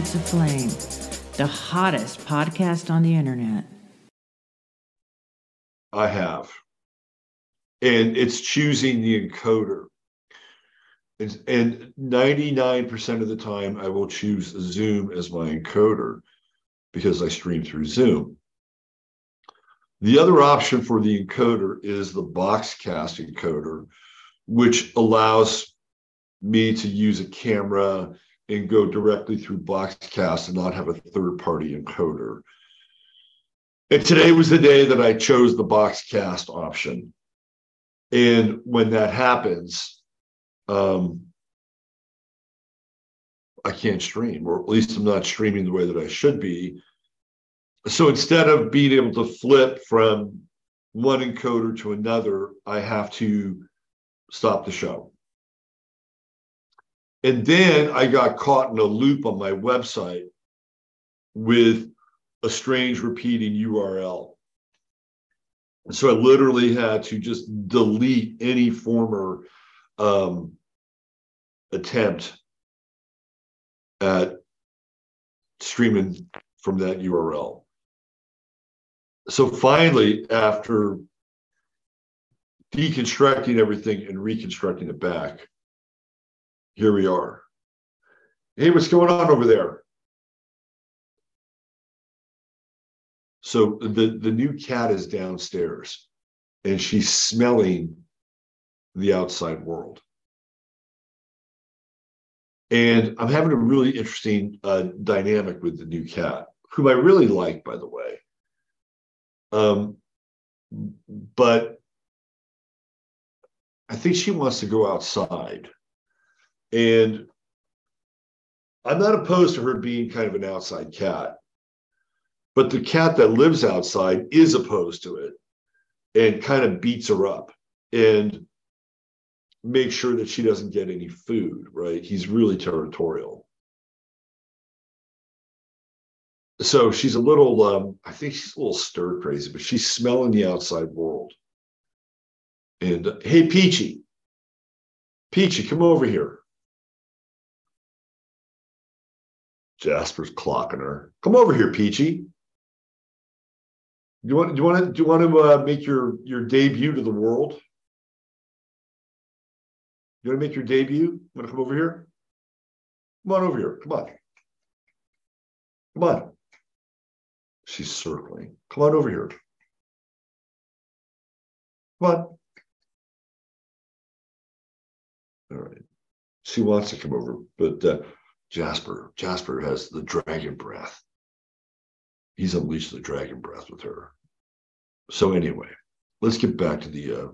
15 Minutes of Flame, the hottest podcast on the internet. I have. And it's choosing the encoder. And 99% of the time, I will choose Zoom as my encoder because I stream through Zoom. The other option for the encoder is the Boxcast encoder, which allows me to use a camera and go directly through Boxcast and not have a third party encoder. And today was the day that I chose the Boxcast option. And when that happens, um, I can't stream, or at least I'm not streaming the way that I should be. So instead of being able to flip from one encoder to another, I have to stop the show. And then I got caught in a loop on my website with a strange repeating URL. And so I literally had to just delete any former um, attempt at streaming from that URL. So finally, after deconstructing everything and reconstructing it back, here we are. Hey, what's going on over there? So the, the new cat is downstairs and she's smelling the outside world. And I'm having a really interesting uh, dynamic with the new cat, whom I really like, by the way. Um, but I think she wants to go outside. And I'm not opposed to her being kind of an outside cat, but the cat that lives outside is opposed to it and kind of beats her up and makes sure that she doesn't get any food, right? He's really territorial. So she's a little, um, I think she's a little stir crazy, but she's smelling the outside world. And hey, Peachy, Peachy, come over here. Jasper's clocking her. Come over here, Peachy. Do you want? Do you want to? Do you want to uh, make your your debut to the world? You want to make your debut? You want to come over here? Come on over here. Come on. Come on. She's circling. Come on over here. Come on. All right. She wants to come over, but uh, Jasper, Jasper has the dragon breath. He's unleashed the dragon breath with her. So anyway, let's get back to the uh,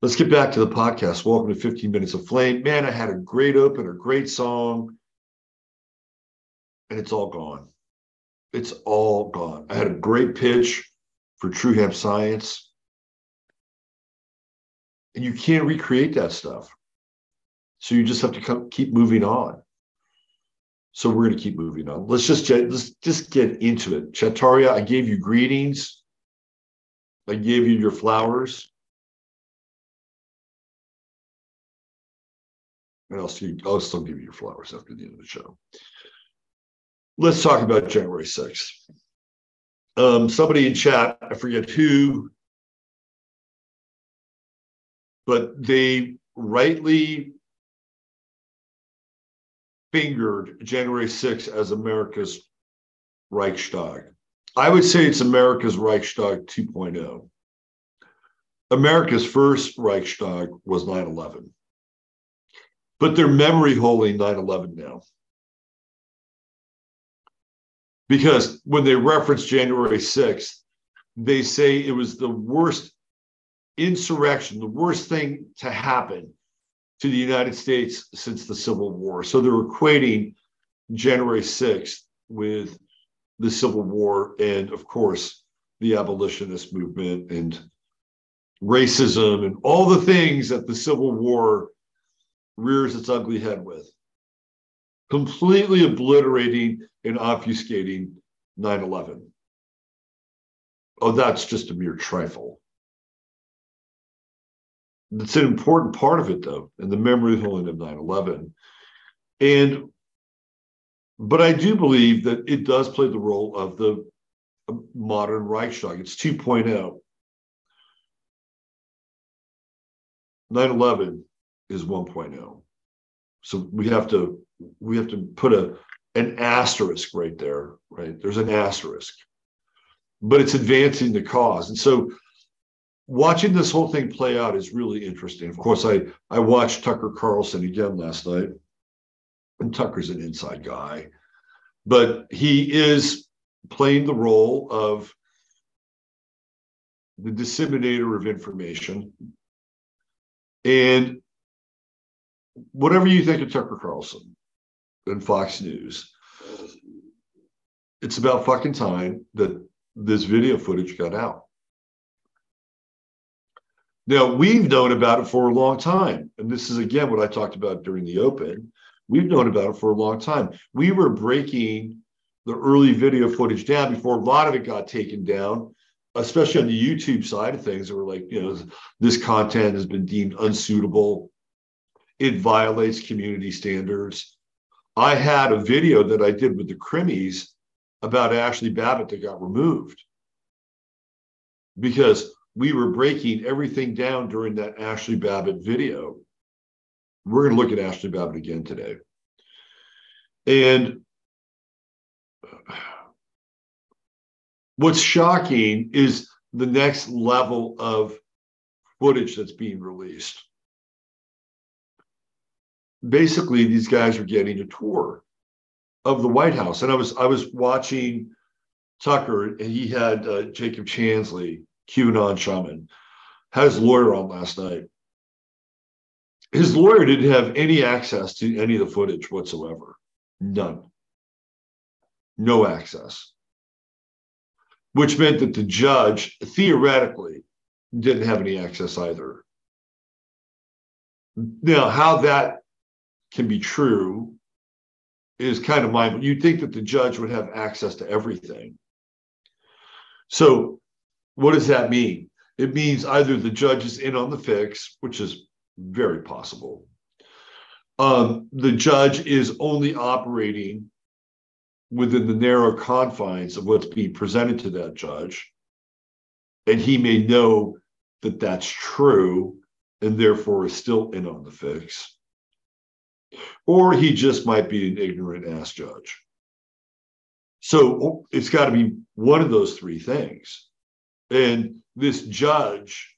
let's get back to the podcast. Welcome to 15 Minutes of Flame. Man, I had a great opener, great song, and it's all gone. It's all gone. I had a great pitch for True Hemp Science, and you can't recreate that stuff. So you just have to come, keep moving on. So we're going to keep moving on. Let's just let's just get into it. Chataria, I gave you greetings. I gave you your flowers. And I'll, see, I'll still give you your flowers after the end of the show. Let's talk about January 6th. Um, somebody in chat, I forget who, but they rightly fingered January 6th as America's Reichstag. I would say it's America's Reichstag 2.0. America's first Reichstag was 9 11. but they're memory holding 9 11 now. Because when they reference January 6th, they say it was the worst insurrection, the worst thing to happen to the United States since the Civil War. So they're equating January 6th with the Civil War and, of course, the abolitionist movement and racism and all the things that the Civil War rears its ugly head with, completely obliterating and obfuscating 9 11. Oh, that's just a mere trifle. It's an important part of it, though, in the memory holding of 9 11. And, but I do believe that it does play the role of the uh, modern Reichstag. It's 2.0. 9 11 is 1.0. So we have to we have to put a an asterisk right there, right? There's an asterisk. But it's advancing the cause. And so watching this whole thing play out is really interesting. Of course, I I watched Tucker Carlson again last night. And Tucker's an inside guy, but he is playing the role of the disseminator of information. And whatever you think of Tucker Carlson and Fox News, it's about fucking time that this video footage got out. Now, we've known about it for a long time. And this is, again, what I talked about during the open. We've known about it for a long time. We were breaking the early video footage down before a lot of it got taken down, especially on the YouTube side of things. That were like, you know, this content has been deemed unsuitable. It violates community standards. I had a video that I did with the Crimmies about Ashli Babbitt that got removed because we were breaking everything down during that Ashli Babbitt video. We're going to look at Ashli Babbitt again today. And what's shocking is the next level of footage that's being released. Basically, these guys are getting a tour of the White House, and I was I was watching Tucker, and he had uh, Jacob Chansley, QAnon shaman, had his lawyer on last night. His lawyer didn't have any access to any of the footage whatsoever, none no access, which meant that the judge theoretically didn't have any access either. Now, how that can be true is kind of mind. You'd think that the judge would have access to everything. So, what does that mean? It means either the judge is in on the fix, which is very possible. Um, the judge is only operating within the narrow confines of what's being presented to that judge. And he may know that that's true and therefore is still in on the fix. Or he just might be an ignorant ass judge. So it's got to be one of those three things. And this judge,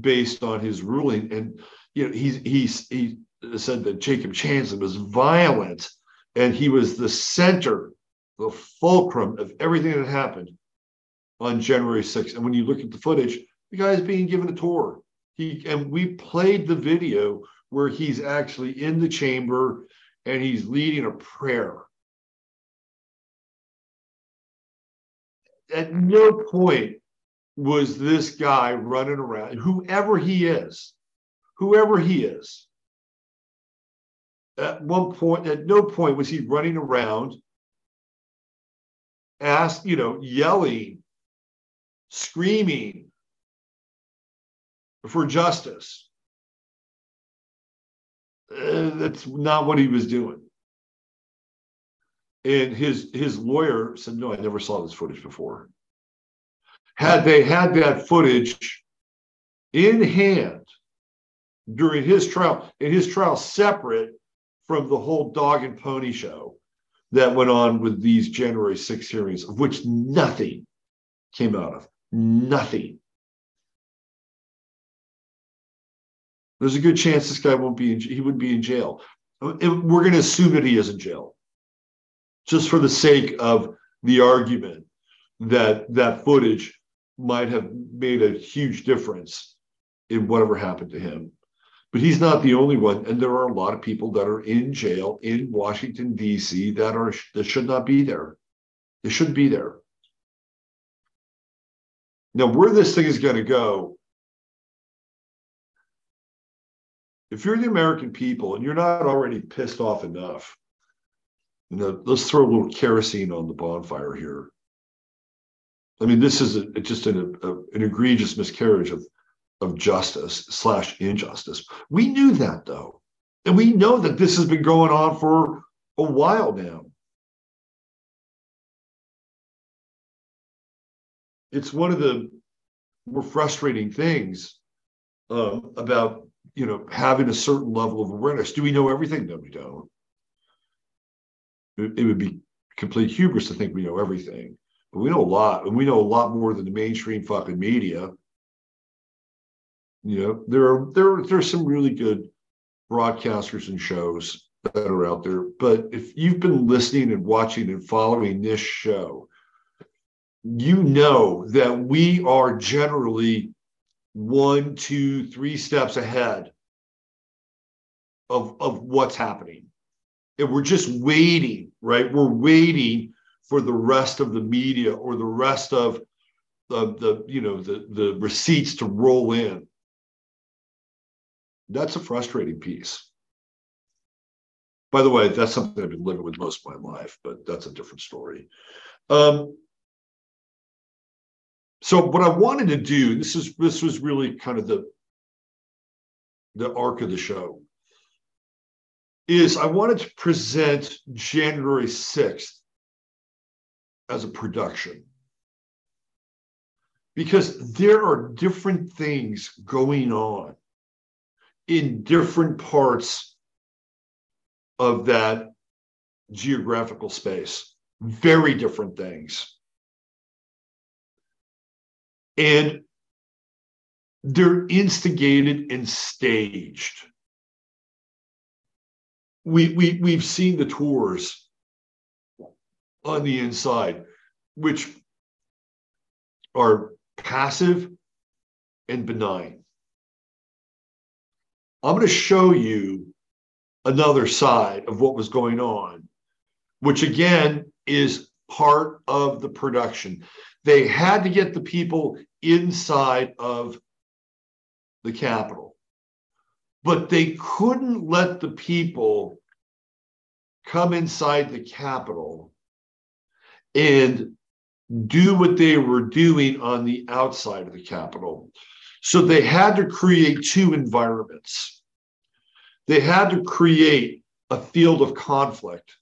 based on his ruling, and you know, he's he's he said that Jacob Chansley was violent and he was the center the fulcrum of everything that happened on January 6th. And when you look at the footage, the guy is being given a tour. He and we played the video where he's actually in the chamber and he's leading a prayer. At no point was this guy running around, whoever he is, whoever he is. At one point, at no point was he running around ask, you know, yelling, screaming for justice. Uh, that's not what he was doing. And his his lawyer said, "No, I never saw this footage before." Had they had that footage in hand during his trial, in his trial separate from the whole dog and pony show, that went on with these January 6 hearings, of which nothing came out of. Nothing. There's a good chance this guy won't be in, he would be in jail. And we're going to assume that he is in jail, just for the sake of the argument that that footage might have made a huge difference in whatever happened to him. But he's not the only one, and there are a lot of people that are in jail in Washington D.C. that are that should not be there. They shouldn't be there. Now, where this thing is going to go, if you're the American people and you're not already pissed off enough, you know, let's throw a little kerosene on the bonfire here. I mean, this is a, just an, a, an egregious miscarriage of, of justice slash injustice. We knew that though. And we know that this has been going on for a while now. It's one of the more frustrating things um, about you know having a certain level of awareness. Do we know everything? No, we don't. It, it would be complete hubris to think we know everything. We know a lot, and we know a lot more than the mainstream fucking media. You know, there are there there's some really good broadcasters and shows that are out there. But if you've been listening and watching and following this show, you know that we are generally one, two, three steps ahead of, of what's happening. And we're just waiting, right? We're waiting for the rest of the media or the rest of the, the you know the, the receipts to roll in. That's a frustrating piece. By the way, that's something I've been living with most of my life, but that's a different story. Um, so what I wanted to do, this is this was really kind of the the arc of the show, is I wanted to present January 6th as a production. Because there are different things going on in different parts of that geographical space, very different things. And they're instigated and staged. We, we, we've seen the tours on the inside, which are passive and benign. I'm going to show you another side of what was going on, which again is part of the production. They had to get the people inside of the Capitol, but they couldn't let the people come inside the Capitol and do what they were doing on the outside of the Capitol. So they had to create two environments. They had to create a field of conflict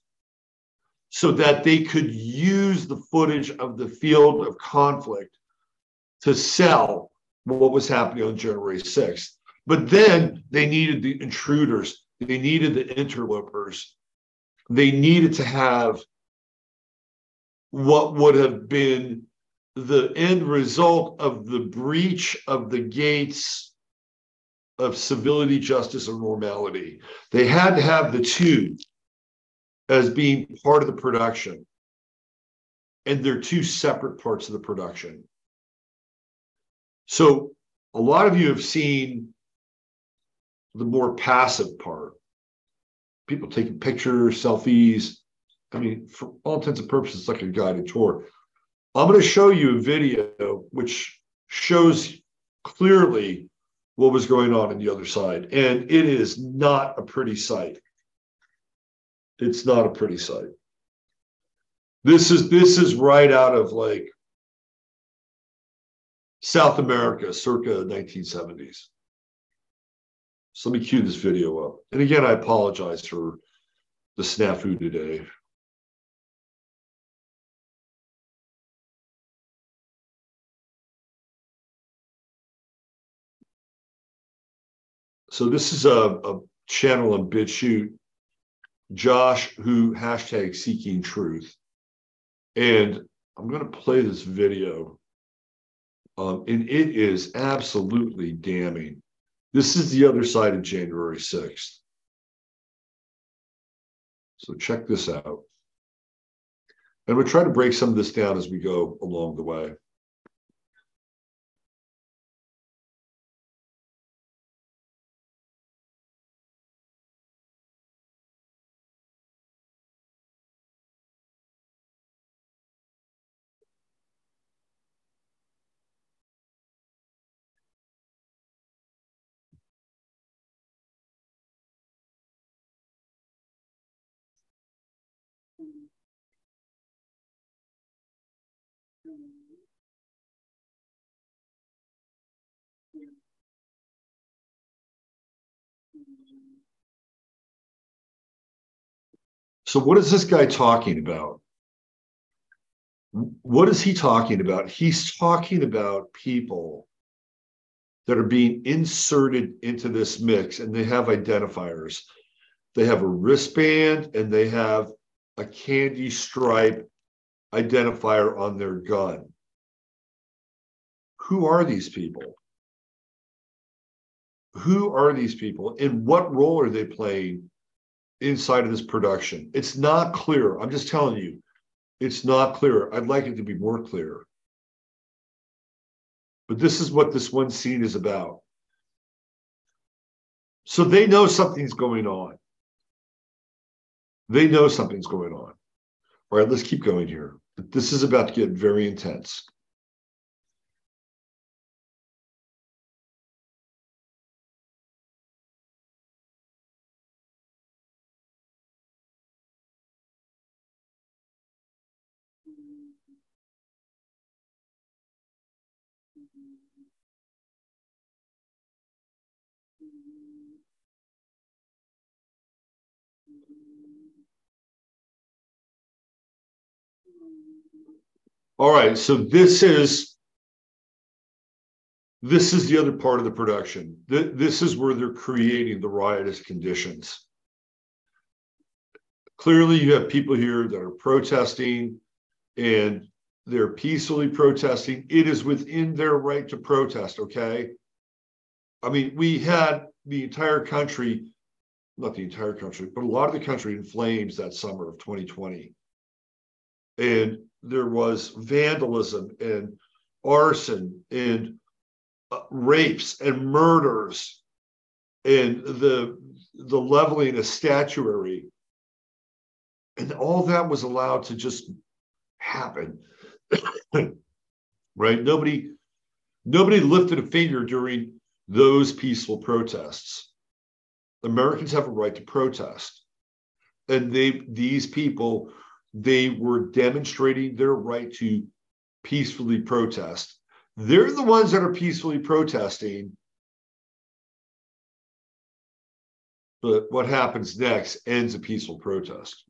so that they could use the footage of the field of conflict to sell what was happening on January 6th. But then they needed the intruders, they needed the interlopers, they needed to have what would have been the end result of the breach of the gates of civility, justice, and normality. They had to have the two as being part of the production. And they're two separate parts of the production. So a lot of you have seen the more passive part. People taking pictures, selfies. I mean, for all intents and purposes, it's like a guided tour. I'm going to show you a video which shows clearly what was going on in the other side. And it is not a pretty sight it's not a pretty sight. This is this is right out of like South America, circa 1970s. So let me cue this video up. And again, I apologize for the snafu today. So this is a, a channel on BitChute Josh, who hashtag seeking truth. And I'm going to play this video. Um, and it is absolutely damning This is the other side of January 6th. So check this out. And we'll try to break some of this down as we go along the way. So, what is this guy talking about? What is he talking about? He's talking about people that are being inserted into this mix and they have identifiers. They have a wristband and they have a candy stripe identifier on their gun. Who are these people? Who are these people and what role are they playing inside of this production? It's not clear. I'm just telling you, it's not clear. I'd like it to be more clear. But this is what this one scene is about. So they know something's going on. They know something's going on. All right, let's keep going here. This is about to get very intense. All right, so this is this is the other part of the production. This is where they're creating the riotous conditions. Clearly, you have people here that are protesting and they're peacefully protesting. It is within their right to protest, okay? I mean, we had the entire country, not the entire country, but a lot of the country in flames that summer of 2020. And there was vandalism and arson and uh, rapes and murders and the the leveling of statuary. And all that was allowed to just happen. Right? Nobody nobody lifted a finger during those peaceful protests. Americans have a right to protest. And they these people they were demonstrating their right to peacefully protest. They're the ones that are peacefully protesting. But what happens next ends a peaceful protest.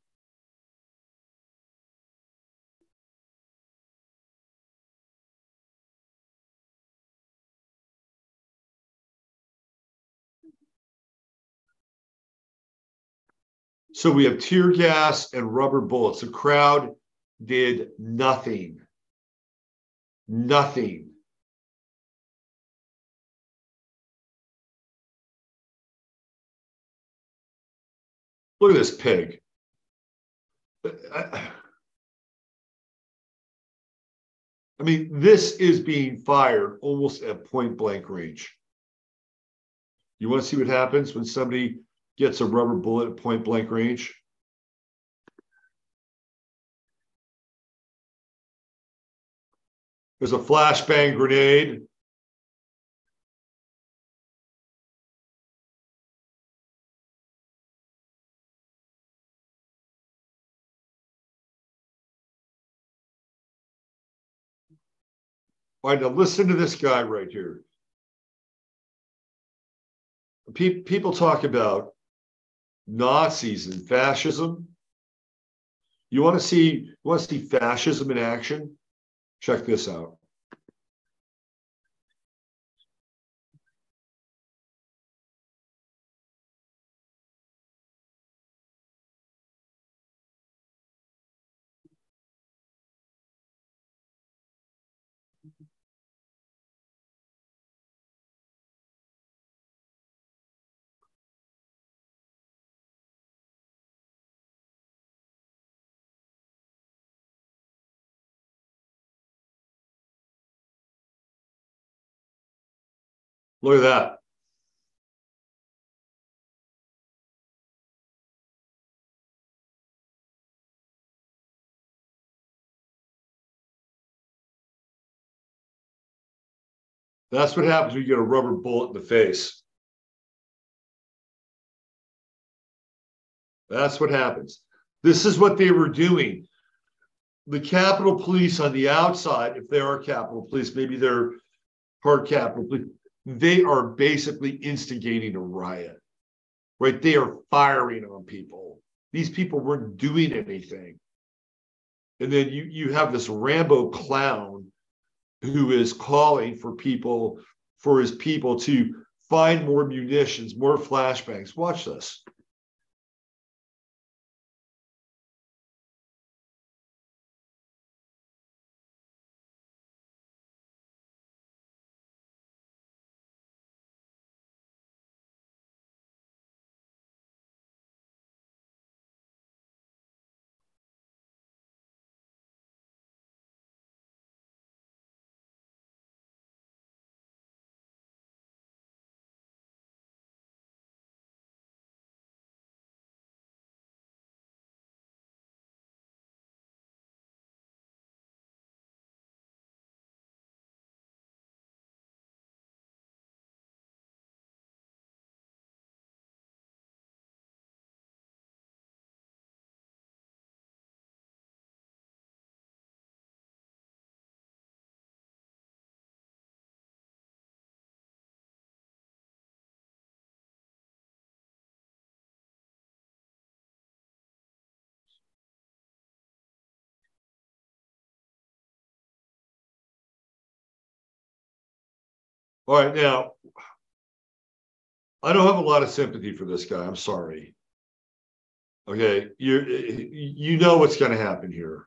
So we have tear gas and rubber bullets. The crowd did nothing. Nothing. Look at this pig. I mean, this is being fired almost at point blank range. You want to see what happens when somebody gets a rubber bullet at point blank range. There's a flashbang grenade. All right, now listen to this guy right here. people talk about Nazis and fascism. You want to see you want to see fascism in action? Check this out. Look at that. That's what happens when you get a rubber bullet in the face. That's what happens. This is what they were doing. The Capitol Police on the outside, if they are Capitol Police, maybe they're part Capitol Police, they are basically instigating a riot, right? They are firing on people. These people weren't doing anything. And then you, you have this Rambo clown who is calling for people, for his people to find more munitions, more flashbangs. Watch this. All right, now I don't have a lot of sympathy for this guy. I'm sorry. Okay, you you know what's going to happen here.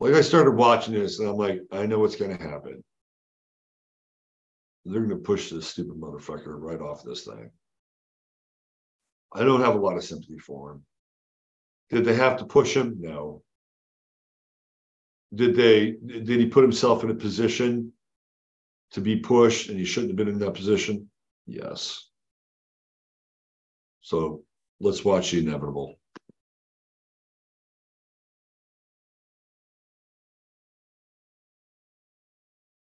Like I started watching this, and I'm like, I know what's going to happen. They're going to push this stupid motherfucker right off this thing. I don't have a lot of sympathy for him. Did they have to push him? No. Did they? Did he put himself in a position to be pushed and he shouldn't have been in that position? Yes. So let's watch the inevitable.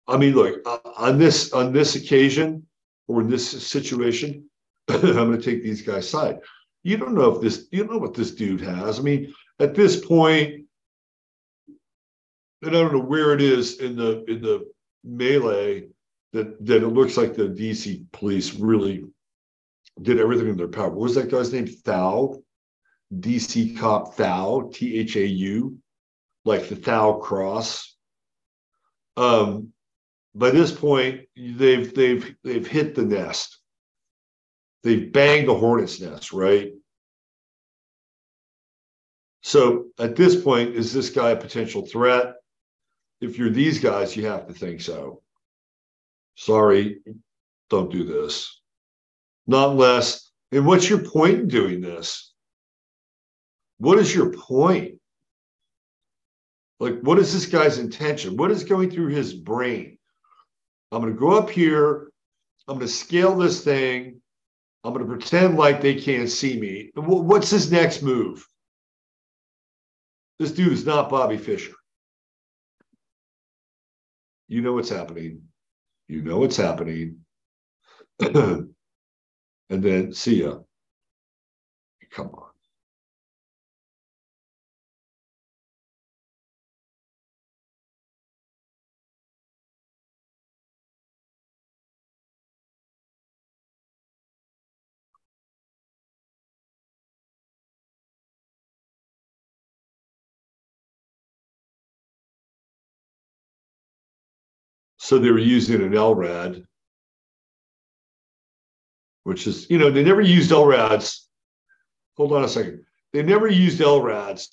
I mean, look uh, on this on this occasion or in this situation, I'm going to take these guys' side. You don't know if this, you don't know what this dude has. I mean, at this point, and I don't know where it is in the in the melee that that it looks like the DC police really did everything in their power. What was that guy's name? Thau, DC cop Thau, T H A U, like the Tau cross. Um, by this point, they've they've they've hit the nest. They've banged the hornet's nest, right? So at this point, is this guy a potential threat? If you're these guys, you have to think so sorry, don't do this. Not less. And what's your point in doing this? What is your point? Like, what is this guy's intention? What is going through his brain? I'm going to go up here. I'm going to scale this thing. I'm going to pretend like they can't see me. What's his next move? This dude is not Bobby Fischer. You know what's happening. You know what's happening. and then see ya. Come on. So they were using an LRAD, which is, you know, they never used LRADs. Hold on a second. They never used LRADs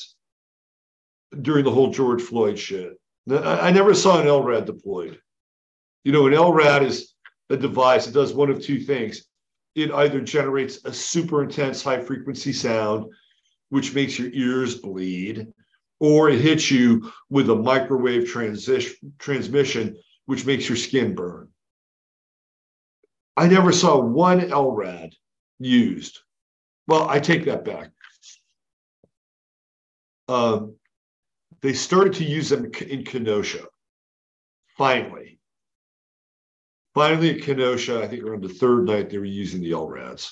during the whole George Floyd shit. I, never saw an LRAD deployed. You know, an LRAD is a device that does one of two things. It either generates a super intense high frequency sound, which makes your ears bleed, or it hits you with a microwave transition transmission which makes your skin burn. I never saw one LRAD used. Well, I take that back. Um, they started to use them in Kenosha. Finally. Finally, at Kenosha, I think around the third night, they were using the LRADs.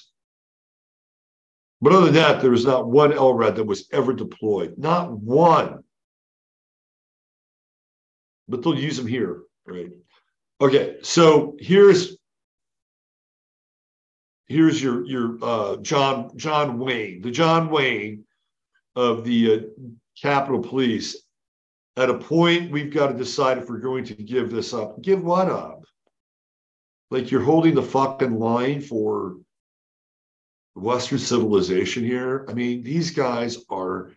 But other than that, there was not one LRAD that was ever deployed. Not one. But they'll use them here, right? Okay, so here's here's your your uh, John John Wayne, the John Wayne of the uh, Capitol Police. At a point, we've got to decide if we're going to give this up. Give what up? Like you're holding the fucking line for Western civilization here. I mean, these guys are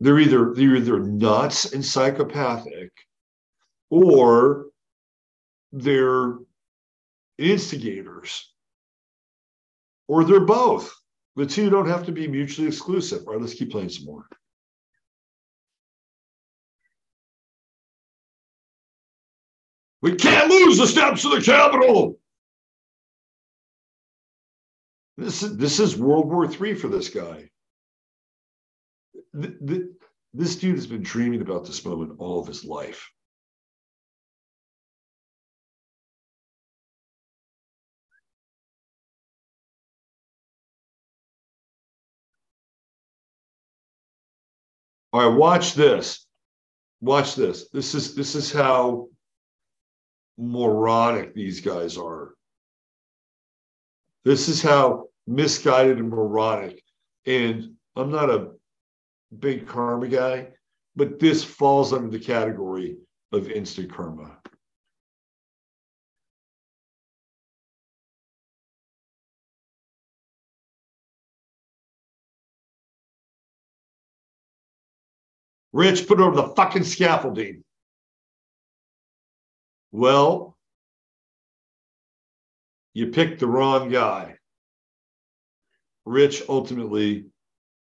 they're either they're either nuts and psychopathic or they're instigators or they're both. The two don't have to be mutually exclusive. All right let's keep playing some more. We can't lose the steps of the capitol. This is this is world war iii for this guy. This dude has been dreaming about this moment all of his life All right, watch this. Watch this. This is this is how moronic these guys are. This is how misguided and moronic. And I'm not a big karma guy, but this falls under the category of instant karma. Rich, put over the fucking scaffolding. Well, you picked the wrong guy. Rich ultimately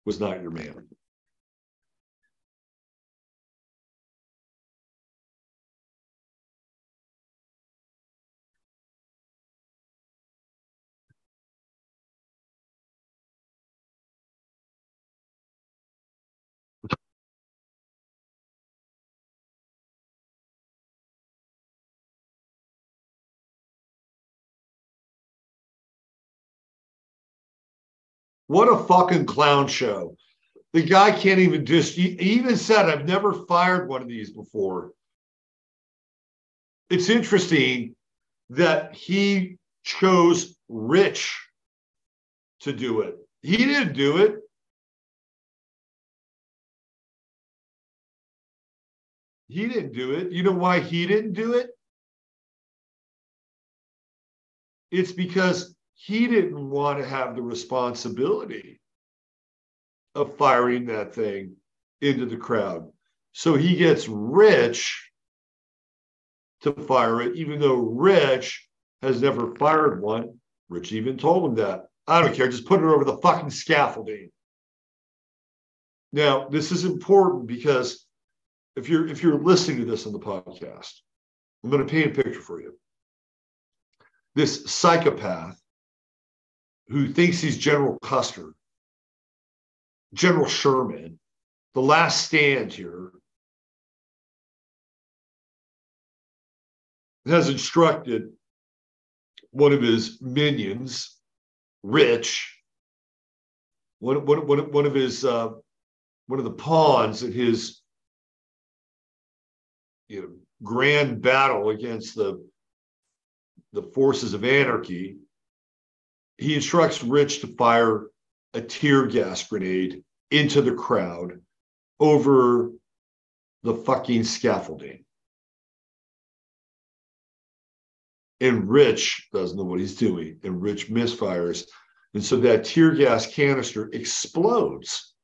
was not your man. What a fucking clown show. The guy can't even just, he even said, I've never fired one of these before. It's interesting that he chose Rich to do it. He didn't do it. He didn't do it. You know why he didn't do it? It's because he didn't want to have the responsibility of firing that thing into the crowd. So he gets Rich to fire it, even though Rich has never fired one. Rich even told him that. I don't care, just put it over the fucking scaffolding. Now, this is important because if you're if you're listening to this on the podcast, I'm going to paint a picture for you. This psychopath who thinks he's General Custer, General Sherman, the last stand here, has instructed one of his minions, Rich, one, one, one, one of his uh, one of the pawns in his you know grand battle against the the forces of anarchy he instructs Rich to fire a tear gas grenade into the crowd over the fucking scaffolding. And Rich doesn't know what he's doing, and Rich misfires. And so that tear gas canister explodes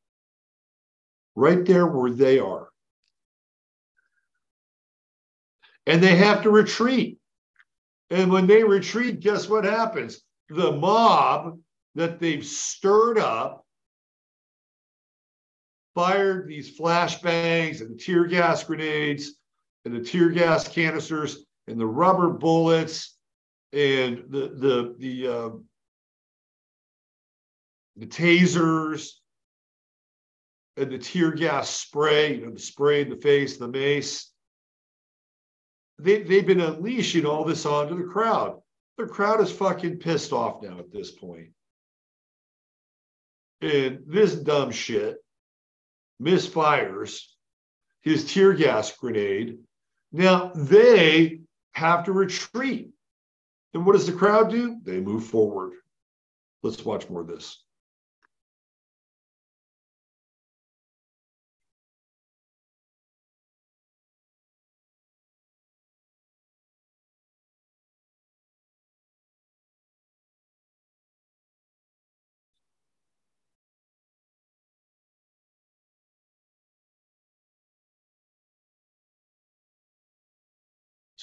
right there where they are. And they have to retreat. And when they retreat, guess what happens? The mob that they've stirred up fired these flashbangs and tear gas grenades and the tear gas canisters and the rubber bullets and the the the uh, the tasers and the tear gas spray, you know, the spray in the face, the mace. They, they've been unleashing all this onto the crowd. The crowd is fucking pissed off now at this point. And this dumb shit misfires his tear gas grenade. Now they have to retreat. And what does the crowd do? They move forward. Let's watch more of this.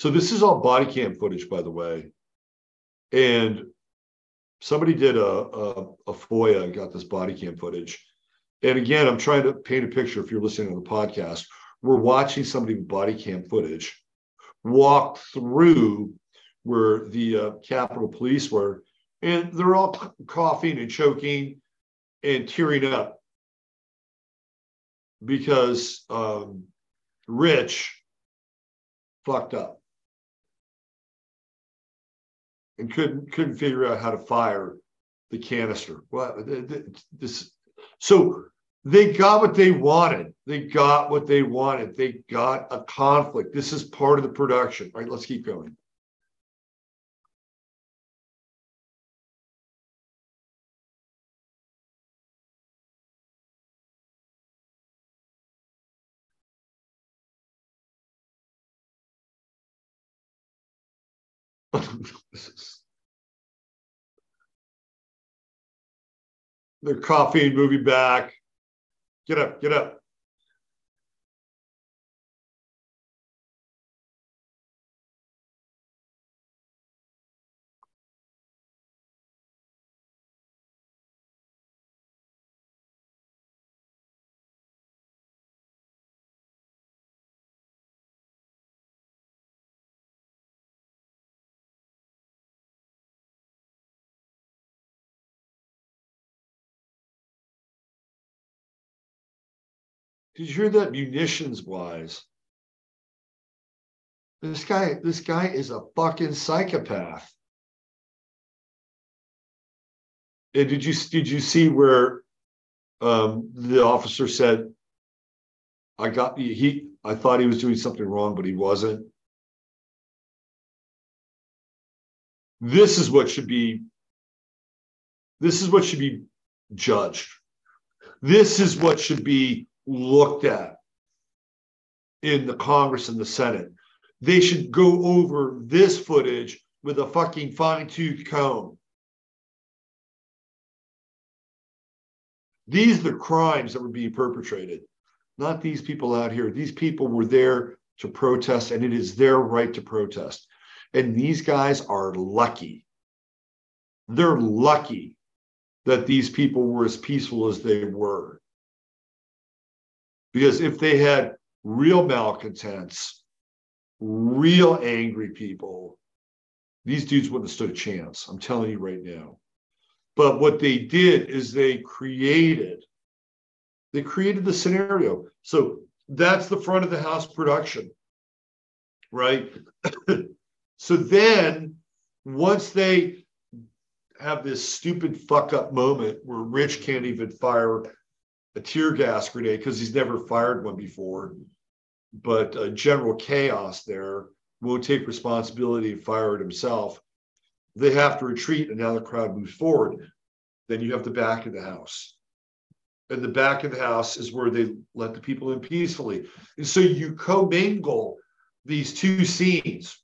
So this is all body cam footage, by the way. And somebody did a, a, a FOIA and got this body cam footage. And again, I'm trying to paint a picture if you're listening to the podcast. We're watching somebody with body cam footage walk through where the uh, Capitol Police were, and they're all coughing and choking and tearing up because um, Rich fucked up and couldn't couldn't figure out how to fire the canister. Well, this so they got what they wanted. They got what they wanted. They got a conflict. This is part of the production. Right, let's keep going. They're coffee moving back. Get up, get up. Did you hear that munitions wise? This guy, this guy is a fucking psychopath. And did you did you see where um, the officer said, "I got he. I thought he was doing something wrong, but he wasn't." This is what should be. This is what should be judged. This is what should be looked at in the Congress and the Senate. They should go over this footage with a fucking fine tooth comb. These are the crimes that were being perpetrated, not these people out here. These people were there to protest, and it is their right to protest. And these guys are lucky. They're lucky that these people were as peaceful as they were. Because if they had real malcontents, real angry people, these dudes wouldn't have stood a chance. I'm telling you right now. But what they did is they created, they created the scenario. So that's the front of the house production, right? so then once they have this stupid fuck up moment where Rich can't even fire a tear gas grenade because he's never fired one before. But uh, general chaos there won't take responsibility and fire it himself. They have to retreat, and now the crowd moves forward. Then you have the back of the house. And the back of the house is where they let the people in peacefully. And so you commingle these two scenes,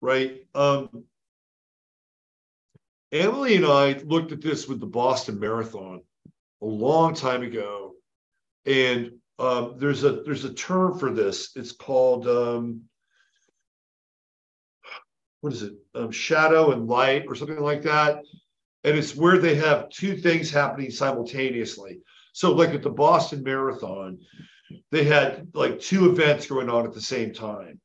right? Um, Emily and I looked at this with the Boston Marathon a long time ago, and um, there's a there's a term for this. It's called um, what is it? Um, shadow and light, or something like that. And it's where they have two things happening simultaneously. So, like at the Boston Marathon, they had like two events going on at the same time.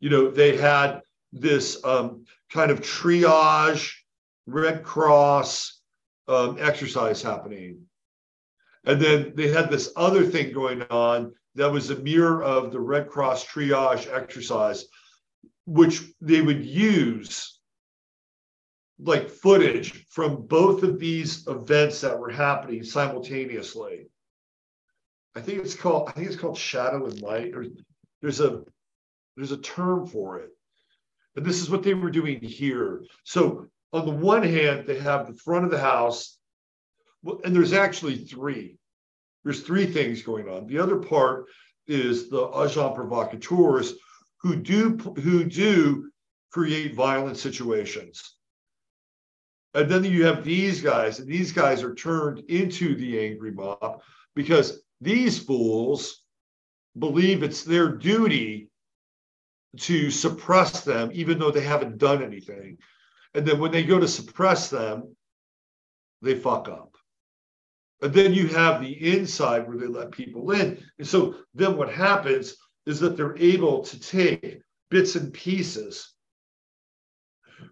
You know, they had this um, kind of triage, Red Cross um, exercise happening. And then they had this other thing going on that was a mirror of the Red Cross triage exercise, which they would use like footage from both of these events that were happening simultaneously. I think it's called I think it's called shadow and light or there's a there's a term for it. And this is what they were doing here. So on the one hand, they have the front of the house, and there's actually three. There's three things going on. The other part is the agent provocateurs who do who do create violent situations. And then you have these guys, and these guys are turned into the angry mob because these fools believe it's their duty to suppress them, even though they haven't done anything. And then when they go to suppress them, they fuck up. And then you have the inside where they let people in. And so then what happens is that they're able to take bits and pieces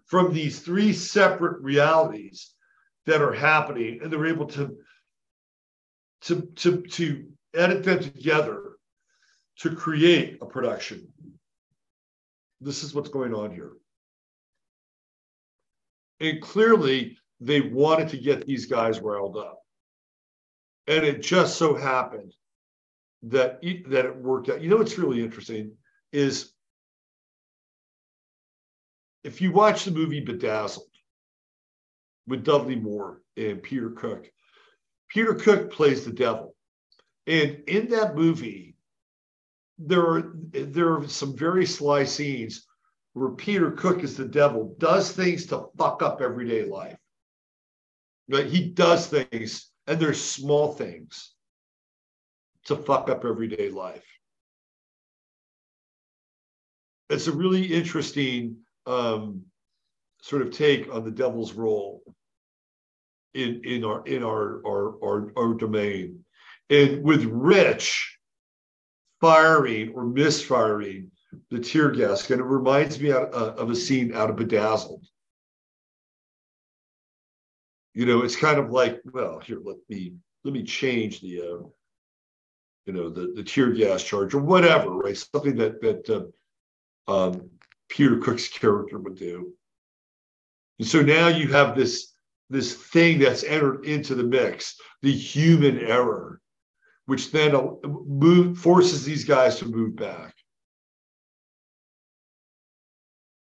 from these three separate realities that are happening, and they're able to to to to edit them together to create a production. This is what's going on here. And clearly, they wanted to get these guys riled up. And it just so happened that, that it worked out. You know what's really interesting is if you watch the movie Bedazzled with Dudley Moore and Peter Cook, Peter Cook plays the devil. And in that movie, there are there are some very sly scenes where Peter Cook is the devil, does things to fuck up everyday life. Right? He does things, and there's small things to fuck up everyday life. It's a really interesting um, sort of take on the devil's role in in our in our our our, our domain. And with Rich firing or misfiring the tear gas, and it reminds me of, uh, of a scene out of Bedazzled. You know, it's kind of like, well, here, let me let me change the, uh, you know, the the tear gas charge or whatever, right? Something that that uh, um, Peter Cook's character would do. And so now you have this this thing that's entered into the mix, the human error, which then move, forces these guys to move back.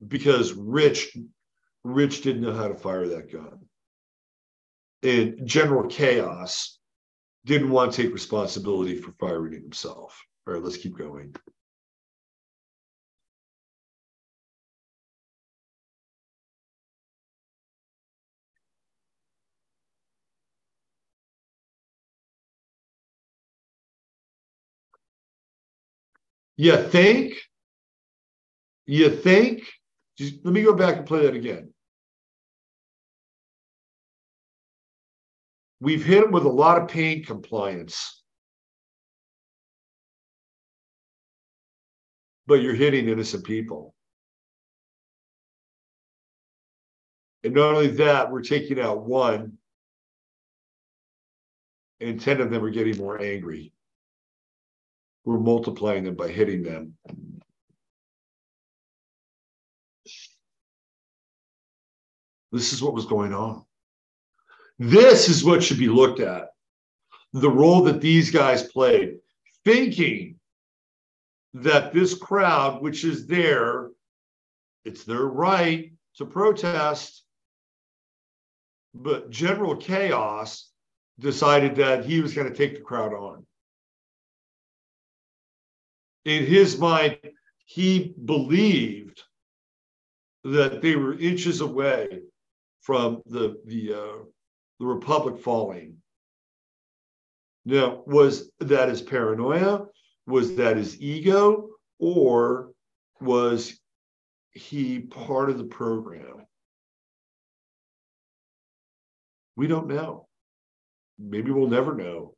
Because Rich, Rich didn't know how to fire that gun. And General Chaos didn't want to take responsibility for firing himself. All right, let's keep going. You think? You think? Just, let me go back and play that again. We've hit them with a lot of pain compliance. But you're hitting innocent people. And not only that, we're taking out one, and 10 of them are getting more angry we're multiplying them by hitting them. This is what was going on. This is what should be looked at. The role that these guys played, thinking that this crowd, which is there, it's their right to protest. But General Chaos decided that he was going to take the crowd on in his mind, he believed that they were inches away from the the uh, the republic falling. Now, was that his paranoia? Was that his ego? Or was he part of the program? We don't know. Maybe we'll never know.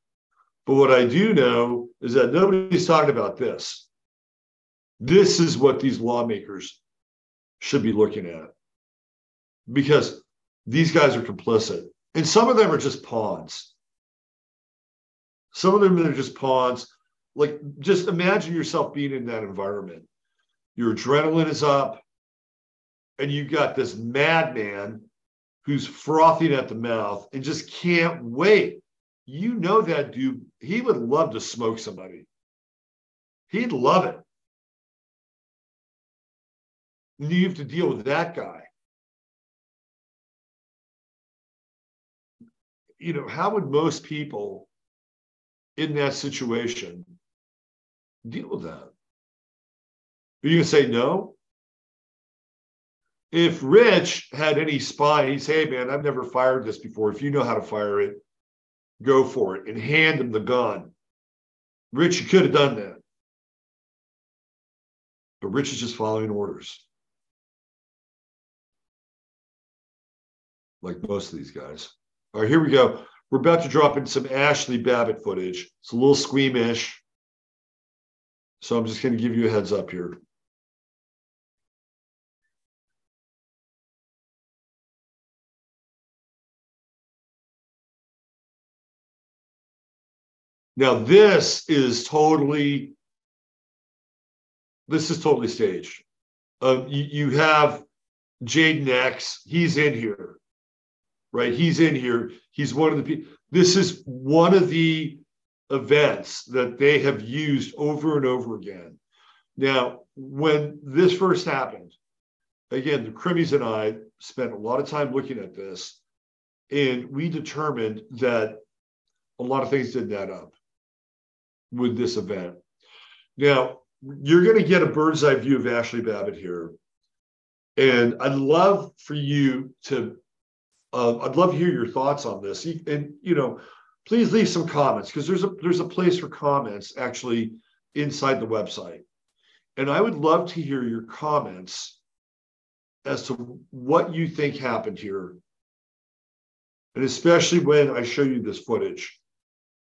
But what I do know is that nobody's talking about this. This is what these lawmakers should be looking at. because these guys are complicit. And some of them are just pawns. Some of them are just pawns. Like, just imagine yourself being in that environment. Your adrenaline is up, and you've got this madman who's frothing at the mouth and just can't wait. You know that dude, he would love to smoke somebody. He'd love it. And you have to deal with that guy. You know, how would most people in that situation deal with that? Are you going to say no? If Rich had any spine, he'd say, hey, man, I've never fired this before. If you know how to fire it, go for it and hand him the gun. Rich, you could have done that. But Rich is just following orders. Like most of these guys. All right, here we go. We're about to drop in some Ashli Babbitt footage. It's a little squeamish. So I'm just going to give you a heads up here. Now, this is totally, this is totally staged. Uh, you, you have Jayden X, he's in here, right? He's in here. He's one of the people. This is one of the events that they have used over and over again. Now, when this first happened, again, the Crimmies and I spent a lot of time looking at this, and we determined that a lot of things didn't add up with this event. Now, you're going to get a bird's eye view of Ashli Babbitt here. And I'd love for you to, uh, I'd love to hear your thoughts on this. And, you know, please leave some comments because there's a there's a place for comments actually inside the website. And I would love to hear your comments as to what you think happened here. And especially when I show you this footage.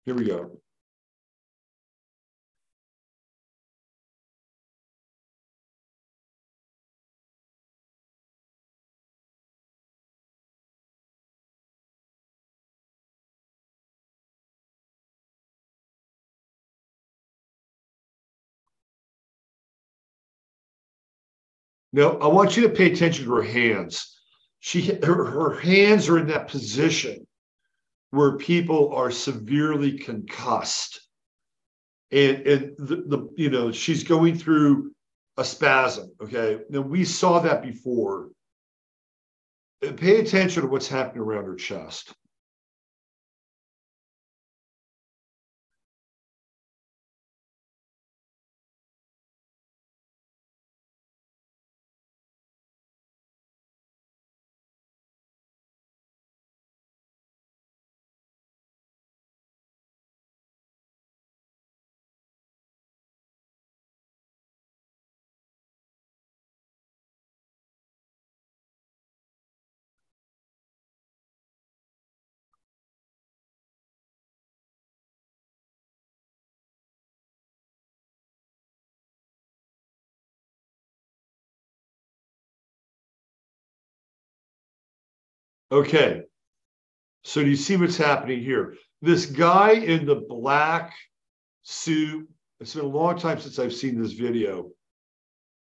Here we go. Now, I want you to pay attention to her hands. She, her, her hands are in that position where people are severely concussed. And, and the, the, you know, she's going through a spasm. Okay. Now, we saw that before. Pay attention to what's happening around her chest. Okay. So do you see what's happening here? This guy in the black suit, it's been a long time since I've seen this video,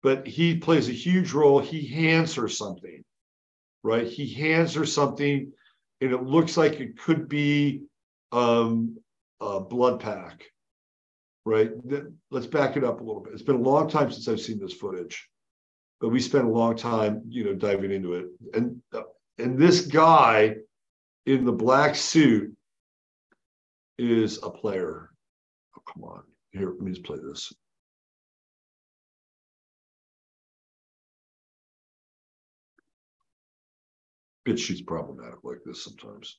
but he plays a huge role. He hands her something, right? He hands her something, and it looks like it could be um, a blood pack, right? Let's back it up a little bit. It's been a long time since I've seen this footage, but we spent a long time, you know, diving into it. And uh, and this guy in the black suit is a player. Oh, come on. Here, let me just play this. Bitch, she's problematic like this sometimes.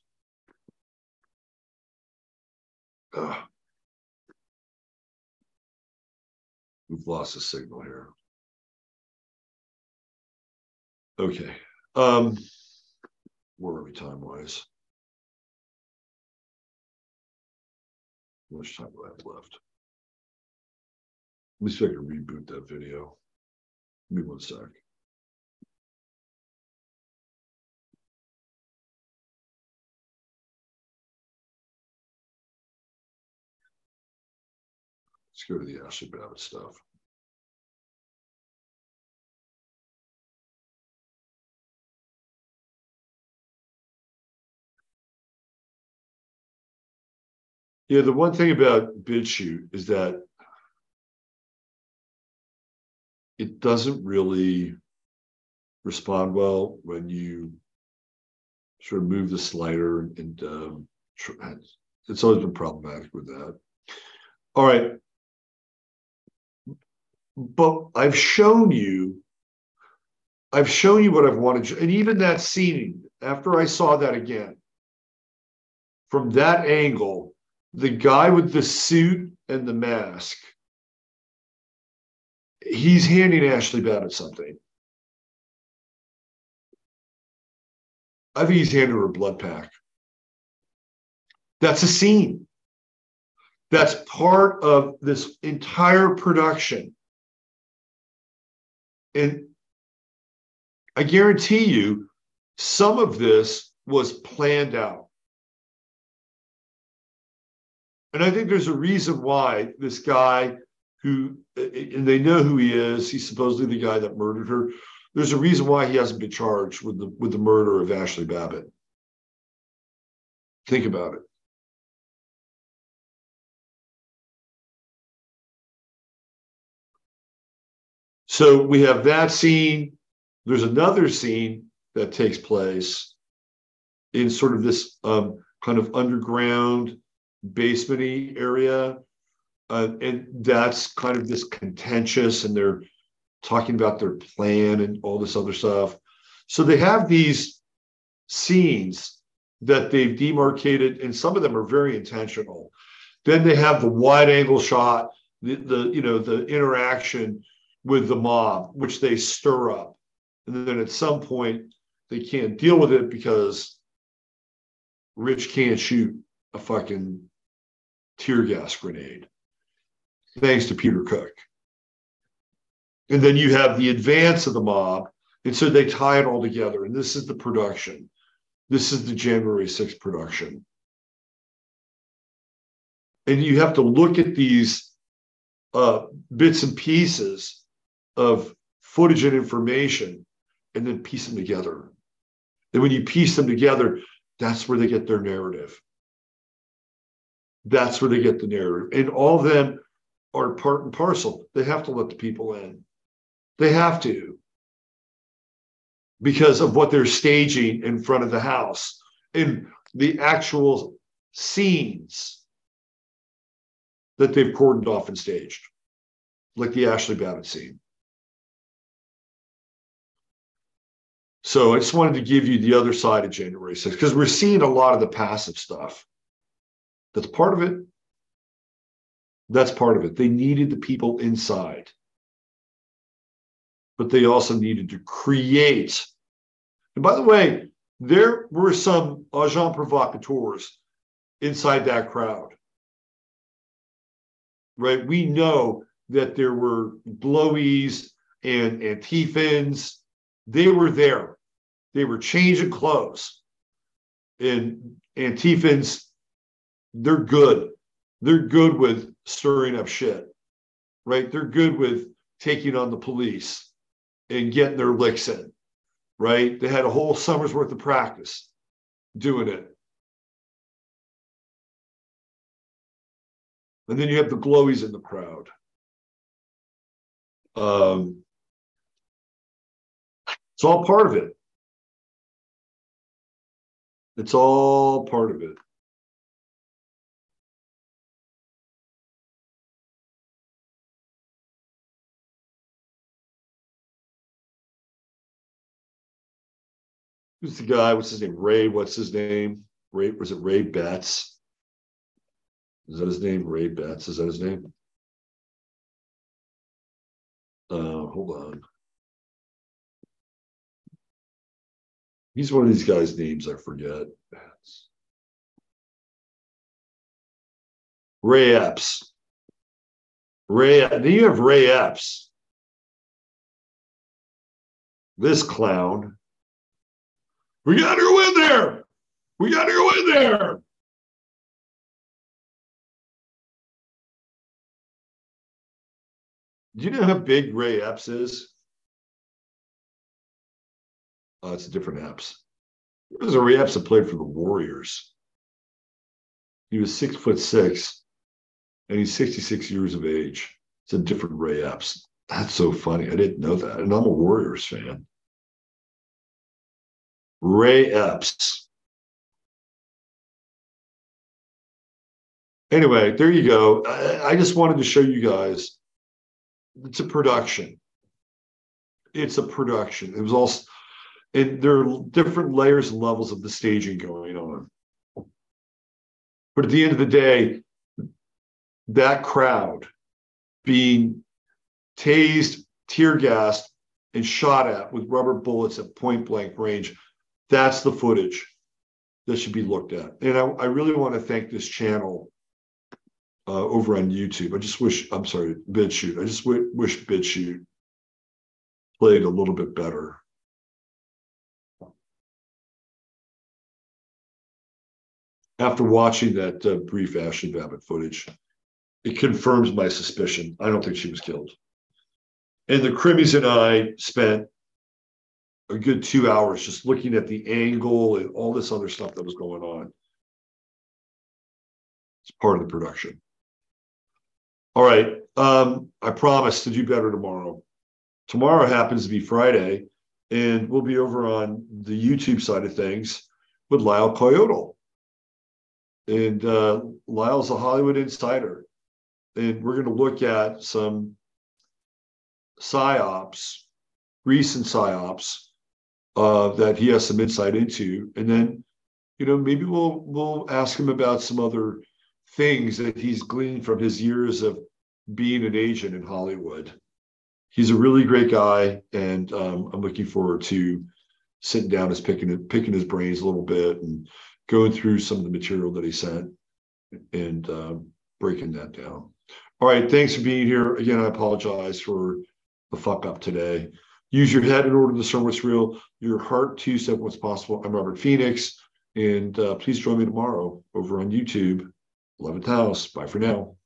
Ugh. We've lost the signal here. Okay. Um, worry time wise. How much time do I have left? At least I can reboot that video. Give me one sec. Let's go to the Ashli Babbitt stuff. Yeah, the one thing about BitChute is that it doesn't really respond well when you sort of move the slider and um, it's always been problematic with that. All right. But I've shown you, I've shown you what I've wanted, and even that scene, after I saw that again, from that angle, the guy with the suit and the mask, he's handing Ashli Babbitt something. I think he's handing her a blood pack. That's a scene. That's part of this entire production. And I guarantee you, some of this was planned out. And I think there's a reason why this guy who, and they know who he is, he's supposedly the guy that murdered her. There's a reason why he hasn't been charged with the with the murder of Ashli Babbitt. Think about it. So we have that scene. There's another scene that takes place in sort of this um, kind of underground basementy area. Uh, and that's kind of this contentious, and they're talking about their plan and all this other stuff. So they have these scenes that they've demarcated, and some of them are very intentional. Then they have the wide angle shot, the, the you know the interaction with the mob, which they stir up, and then at some point they can't deal with it because Rich can't shoot a fucking tear gas grenade, thanks to Peter Cook. And then you have the advance of the mob. And so they tie it all together. And this is the production. This is the January 6th production. And you have to look at these uh, bits and pieces of footage and information and then piece them together. And when you piece them together, that's where they get their narrative. That's where they get the narrative. And all of them are part and parcel. They have to let the people in. They have to because of what they're staging in front of the house in the actual scenes that they've cordoned off and staged, like the Ashli Babbitt scene. So I just wanted to give you the other side of January 6th because we're seeing a lot of the passive stuff. That's part of it. That's part of it. They needed the people inside but they also needed to create. And by the way, there were some agent provocateurs inside that crowd. Right? We know that there were glowies and antiphons. They were there. They were changing clothes. And antiphons, they're good. They're good with stirring up shit. Right? They're good with taking on the police and getting their licks in, right? They had a whole summer's worth of practice doing it. And then you have the glowies in the crowd. Um, it's all part of it. It's all part of it. Who's the guy? What's his name? Ray. What's his name? Ray. Was it Ray Betts? Is that his name? Ray Betts. Is that his name? Uh, hold on. He's one of these guys' names I forget. Ray Epps. Ray. Then you have Ray Epps. This clown we got to go in there. We got to go in there. Do you know how big Ray Epps is? Oh, it's a different Epps. There's a Ray Epps that played for the Warriors. He was six foot six, and he's 66 years of age. It's a different Ray Epps. That's so funny. I didn't know that. And I'm a Warriors fan. Ray Epps. Anyway, there you go. I, just wanted to show you guys it's a production. It's a production. It was all, and there are different layers and levels of the staging going on. But at the end of the day, that crowd being tased, tear gassed, and shot at with rubber bullets at point blank range, that's the footage that should be looked at. And I, I really want to thank this channel uh, over on YouTube. I just wish, I'm sorry, BitChute. I just w- wish BitChute played a little bit better. After watching that uh, brief Ashli Babbitt footage, it confirms my suspicion. I don't think she was killed. And the Crimmies and I spent a good two hours just looking at the angle and all this other stuff that was going on. It's part of the production. All right. Um, I promise to do better tomorrow. Tomorrow happens to be Friday, and we'll be over on the YouTube side of things with Lyle Coyote. And uh, Lyle's a Hollywood insider. And we're going to look at some psyops, recent psyops uh, that he has some insight into. And then, you know, maybe we'll we'll ask him about some other things that he's gleaned from his years of being an agent in Hollywood. He's a really great guy, and um, I'm looking forward to sitting down and picking picking his brains a little bit and going through some of the material that he sent and uh, breaking that down. All right, thanks for being here. Again, I apologize for the fuck up today. Use your head in order to discern what's real, your heart to set what's possible. I'm Robert Phoenix, and uh, please join me tomorrow over on YouTube. 11th House. Bye for now.